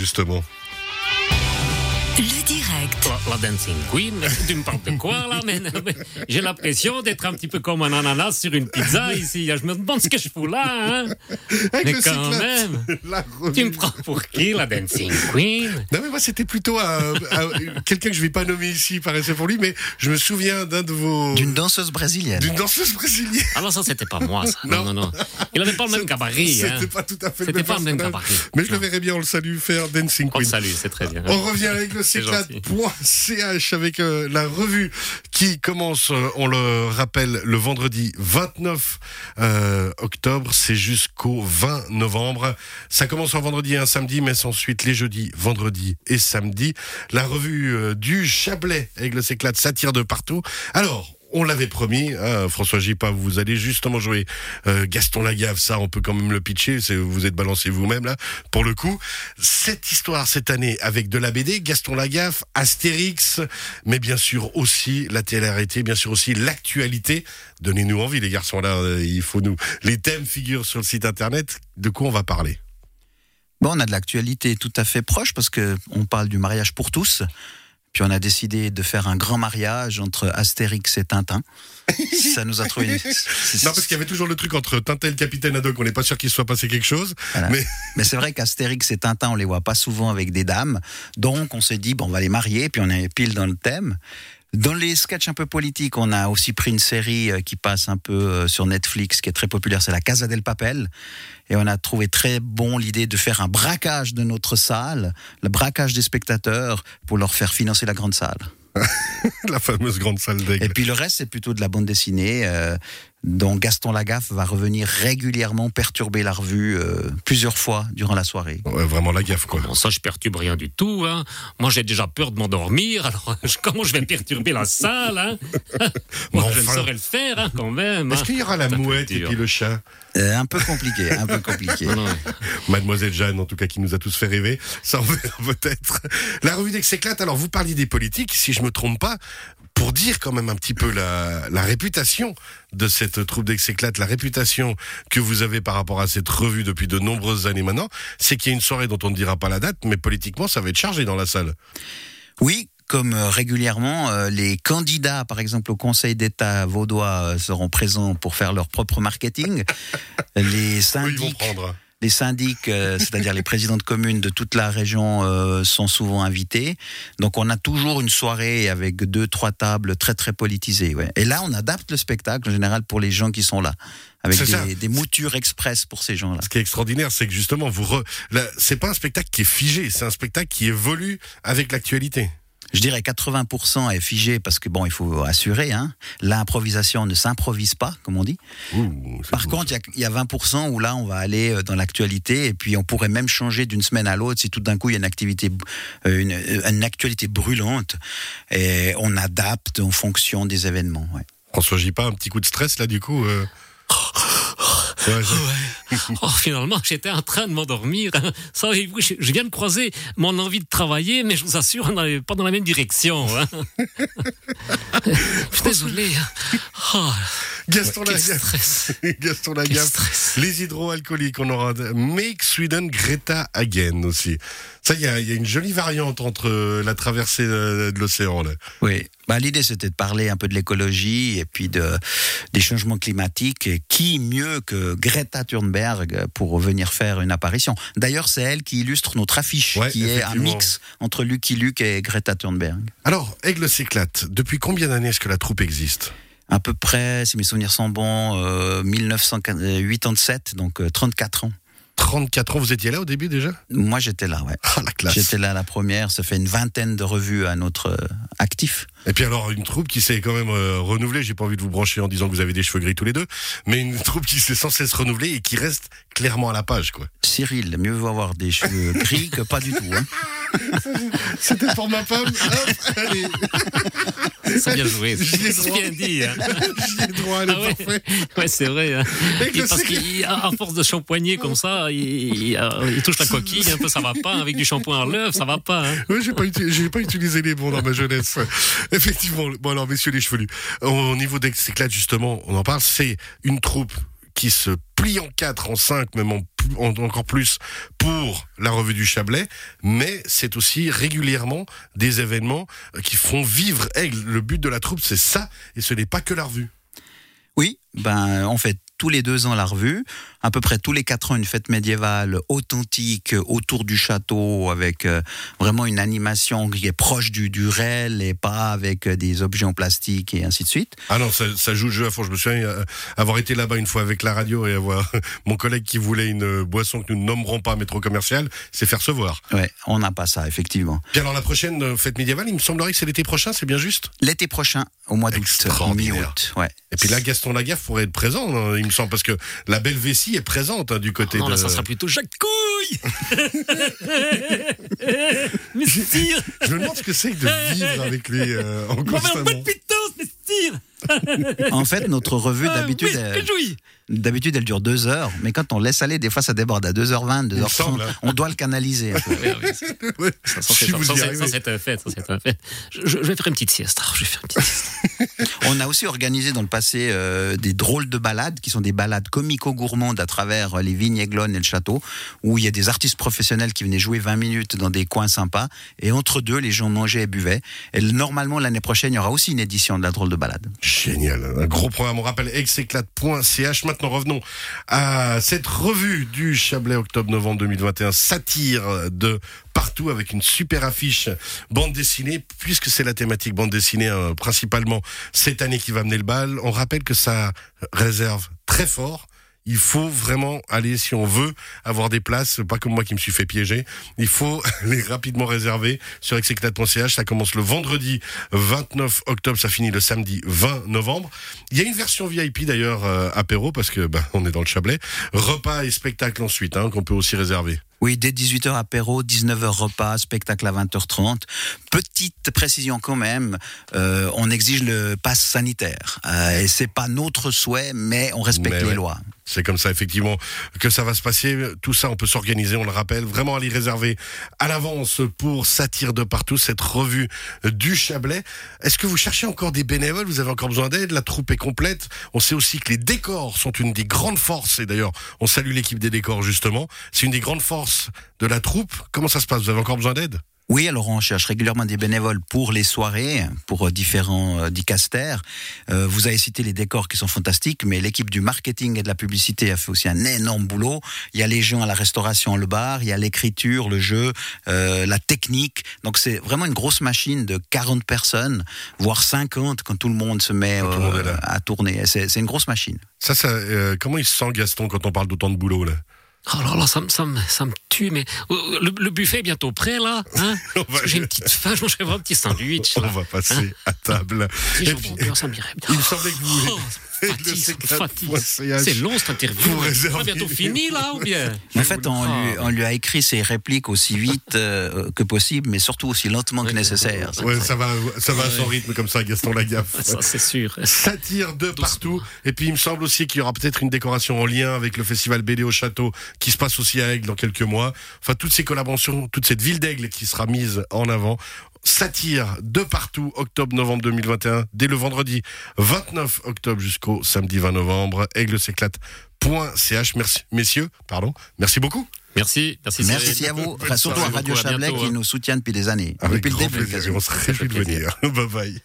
justement. Le direct. La, la Dancing Queen, tu me parles de quoi là J'ai l'impression d'être un petit peu comme un ananas sur une pizza ici. Je me demande ce que je fous là. Hein Avec mais le quand cyclate, même, la tu me prends pour qui la Dancing Queen? Non mais moi c'était plutôt un- un- quelqu'un que je vais pas nommer ici, il paraissait pour lui, mais je me souviens d'un de vos... D'une danseuse brésilienne. D'une danseuse brésilienne. Ah non, ça c'était pas moi ça. Non, Non. non, non. Il avait pas le même gabarit. C'était Hein. pas tout à fait le C'était même pas le même gabarit. Mais je le verrais bien, on le salue, faire Dancing Oh, Queen. salut, c'est très bien. On revient avec le C'est cyclade.ch avec euh, la revue qui commence, euh, on le rappelle, le vendredi 29 euh, octobre. C'est jusqu'au 20 novembre. Ça commence en vendredi et un samedi, mais c'est ensuite les jeudis, vendredis et samedi. La revue du Chablais avec le cyclade s'attire de partout. Alors, on l'avait promis, hein, François Gipa, vous allez justement jouer euh, Gaston Lagave, ça on peut quand même le pitcher, vous êtes balancé vous-même là, pour le coup. Cette histoire cette année avec de la BD, Gaston Lagaffe, Astérix, mais bien sûr aussi la télé-réalité, bien sûr aussi l'actualité. Donnez-nous envie les garçons là, euh, il faut nous... Les thèmes figurent sur le site internet, de quoi on va parler? Bon, on a de l'actualité tout à fait proche parce que on parle du mariage pour tous. Puis on a décidé de faire un grand mariage entre Astérix et Tintin. Ça nous a trouvé. Non parce qu'il y avait toujours le truc entre Tintin et le capitaine Haddock, on n'est pas sûr qu'il se soit passé quelque chose, Voilà. mais Mais c'est vrai qu'Astérix et Tintin, on les voit pas souvent avec des dames. Donc on s'est dit, bon, on va les marier, puis on est pile dans le thème. Dans les sketchs un peu politiques, on a aussi pris une série euh, qui passe un peu euh, sur Netflix, qui est très populaire, c'est la Casa del Papel. Et on a trouvé très bon l'idée de faire un braquage de notre salle, le braquage des spectateurs, pour leur faire financer la grande salle. la fameuse grande salle Et d'aigle. puis le reste, c'est plutôt de la bande dessinée, euh, dont Gaston Lagaffe va revenir régulièrement perturber la revue euh, plusieurs fois durant la soirée. Ouais, vraiment la gaffe quoi. Bon, ça, je perturbe rien du tout. Hein. Moi, j'ai déjà peur de m'endormir. Alors, je- comment je vais perturber la salle hein? Moi, je enfin. ne saurais le faire hein, quand même. Est-ce hein. qu'il y aura la mouette et puis le chat? Euh, un peu compliqué, un peu compliqué. Non, non. Mademoiselle Jeanne, en tout cas, qui nous a tous fait rêver. Ça en verra peut-être. La revue d'Exéclate, alors vous parliez des politiques, si je me trompe pas, pour dire quand même un petit peu la, la réputation de cette troupe d'Exéclate, la réputation que vous avez par rapport à cette revue depuis de nombreuses années maintenant, c'est qu'il y a une soirée dont on ne dira pas la date, mais politiquement, ça va être chargé dans la salle. Oui, comme euh, régulièrement, euh, les candidats, par exemple, au Conseil d'État vaudois euh, seront présents pour faire leur propre marketing. Les syndics, les syndics, euh, c'est-à-dire les présidents de communes de toute la région, euh, sont souvent invités. Donc, on a toujours une soirée avec deux, trois tables très, très politisées. Ouais. Et là, on adapte le spectacle en général pour les gens qui sont là, avec des, des moutures express pour ces gens-là. Ce qui est extraordinaire, c'est que justement, vous re... c'est pas un spectacle qui est figé, c'est un spectacle qui évolue avec l'actualité. Je dirais 80% est figé parce que bon, il faut assurer. Hein. L'improvisation ne s'improvise pas, comme on dit. Ouh, Par beau. contre, il y a- il y, a 20% où là, on va aller euh, dans l'actualité et puis on pourrait même changer d'une semaine à l'autre si tout d'un coup il y a une activité, euh, une, euh, une actualité brûlante et on adapte en fonction des événements. ouais. François Gipa, un petit coup de stress là, du coup. euh? Ouais, Oh, finalement, j'étais en train de m'endormir. Savez-vous, je, je viens de croiser mon envie de travailler, mais je vous assure, on n'allait pas dans la même direction. Hein. je suis désolé. Oh, Gaston Lagaffe. Lagaffe. stress. Les hydroalcooliques, on aura Make Sweden Greta Again aussi. Ça, il y a, il y a une jolie variante entre euh, la traversée de, de l'océan. là. Oui. Bah, L'idée, c'était de parler un peu de l'écologie et puis de, des changements climatiques. Et qui mieux que Greta Thunberg pour venir faire une apparition D'ailleurs, c'est elle qui illustre notre affiche, Ouais, qui est un mix entre Lucky Luke et Greta Thunberg. Alors, Aigle s'éclate. Depuis combien d'années est-ce que la troupe existe? À peu près, si mes souvenirs sont bons, euh, 1987, donc euh, 34 ans. 34 ans, vous étiez là au début déjà? Moi, j'étais là, ouais. Ah, la classe. J'étais là à la première, ça fait une vingtaine de revues à notre euh, actif. Et puis alors, une troupe qui s'est quand même euh, renouvelée. J'ai pas envie de vous brancher en disant que vous avez des cheveux gris tous les deux, mais une troupe qui s'est sans cesse renouvelée et qui reste clairement à la page, quoi. Cyril, mieux vaut avoir des cheveux gris que pas du tout. Hein. C'était pour ma femme. Hop, allez. C'est bien joué. J'y ai C'est droit. bien dit. hein. J'y ai droit, elle est Ah ouais. parfaite. Ouais, c'est vrai. hein. Et le parce qu'à force de shampoigner comme ça, il, il- il touche la coquille un peu, ça va pas. Avec du shampoing à l'œuf, ça va pas. hein. Ouais, j'ai pas, j'ai pas utilisé les bons dans ma jeunesse. Effectivement. Bon alors, messieurs les chevelus, au niveau d'Exéclate, justement, on en parle, c'est une troupe qui se plie en quatre, en cinq, même en, en- encore plus pour la revue du Chablais, mais c'est aussi régulièrement des événements euh, qui font vivre Aigle. Le but de la troupe, c'est ça, et ce n'est pas que la revue. Oui, ben, on fait tous les deux ans la revue, à peu près tous les quatre ans une fête médiévale authentique autour du château avec euh, vraiment une animation qui est proche du, du réel et pas avec euh, des objets en plastique et ainsi de suite. Ah non, ça, ça joue le jeu à fond. Je me souviens euh, avoir été là-bas une fois avec la radio et avoir mon collègue qui voulait une boisson que nous ne nommerons pas, mais trop commerciale, c'est faire se voir. Ouais, on n'a pas ça effectivement. Puis alors la prochaine fête médiévale, il me semblerait que c'est l'été prochain, c'est bien juste? L'été prochain, au mois d'août, mi-août, ouais. Et puis là, Gaston Lagaffe pourrait être présent, hein, il me semble, parce que la belle vessie est présente hein, du côté Non, de... là, ça sera plutôt Jacques Couille. Mais sire Je me demande ce que c'est que de vivre avec lui euh, en On va un constamment. de pitance, mais sire En fait, notre revue d'habitude, jouis d'habitude, elle dure deux heures, mais quand on laisse aller, des fois, ça déborde à 2h20, me 2h30. semble, hein. On doit le canaliser. un peu. Oui, oui, ça, Ouais, ça, si c'est- vous ça, y c'est- arrivez. ça, c'est un fait, ça, c'est un fait. Je, vais faire une petite sieste. alors, je vais faire une petite sieste. On a aussi organisé dans le passé euh, des drôles de balades, qui sont des balades comico-gourmandes à travers euh, les vignes Aiglon et le château, où il y a des artistes professionnels qui venaient jouer 20 minutes dans des coins sympas, et entre deux, les gens mangeaient et buvaient. Et normalement, l'année prochaine, il y aura aussi une édition de la drôle de balade. Génial, un gros programme. On rappelle exéclate.ch. Maintenant, revenons à cette revue du Chablais octobre-novembre 2021, satire de partout avec une super affiche bande dessinée, puisque c'est la thématique bande dessinée euh, principalement cette année qui va mener le bal. On rappelle que ça réserve très fort. Il faut vraiment aller, si on veut avoir des places, pas comme moi qui me suis fait piéger, il faut les rapidement réserver sur execlate.ch. Ça commence le vendredi 29 octobre, ça finit le samedi 20 novembre. Il y a une version VIP d'ailleurs euh, apéro, parce que bah, on est dans le Chablais. Repas et spectacle ensuite, hein, qu'on peut aussi réserver. Oui, dès 18h apéro, 19h repas, spectacle à 20h30. Petite précision quand même, euh, on exige le pass sanitaire. Euh, et c'est pas notre souhait, mais on respecte Mais les ouais. lois. C'est comme ça, effectivement, que ça va se passer. Tout ça, on peut s'organiser, on le rappelle. Vraiment aller réserver à l'avance pour Satire de partout, cette revue du Chablais. Est-ce que vous cherchez encore des bénévoles? Vous avez encore besoin d'aide? La troupe est complète. On sait aussi que les décors sont une des grandes forces. Et d'ailleurs, on salue l'équipe des décors, justement. C'est une des grandes forces de la troupe. Comment ça se passe? Vous avez encore besoin d'aide? Oui, alors on cherche régulièrement des bénévoles pour les soirées, pour euh, différents euh, dicastères. Euh, vous avez cité les décors qui sont fantastiques, mais l'équipe du marketing et de la publicité a fait aussi un énorme boulot. Il y a les gens à la restauration, le bar, il y a l'écriture, le jeu, euh, la technique. Donc c'est vraiment une grosse machine de 40 personnes, voire 50 quand tout le monde se met euh, à tourner. C'est une grosse machine. Ça, ça comment il se sent, Gaston, quand on parle d'autant de boulot là? Oh là là, ça, me- ça, ça me tue, mais euh, le, le buffet est bientôt prêt, là. Hein On J'ai une petite faim, je mangerai un petit sandwich. On Là. va passer à table. Si Et puis, cœur, ça m'irait bien. il me semblait que vous Oh, ça C'est long cette interview. pour On bientôt fini, là, ou bien En fait, on lui, Ah, on lui a écrit ses répliques aussi vite euh, que possible, mais surtout aussi lentement que nécessaire. Ouais, ça va, ça va à son rythme comme ça, Gaston Lagaffe. Ça, c'est sûr. Satire de partout. Et puis il me semble aussi qu'il y aura peut-être une décoration en lien avec le festival BD au château qui se passe aussi à Aigle dans quelques mois. Enfin, toutes ces collaborations, toute cette ville d'Aigle qui sera mise en avant. Satire de partout, octobre-novembre 2021, dès le vendredi 29 octobre jusqu'au samedi 20 novembre. Aigle s'éclate.ch. Merci, messieurs, pardon. Merci beaucoup. Merci, merci. Merci à vous, surtout à Radio Chablais qui hein. nous soutient depuis des années. Avec depuis le grand début. plaisir. On se réjouit de venir. Bye bye.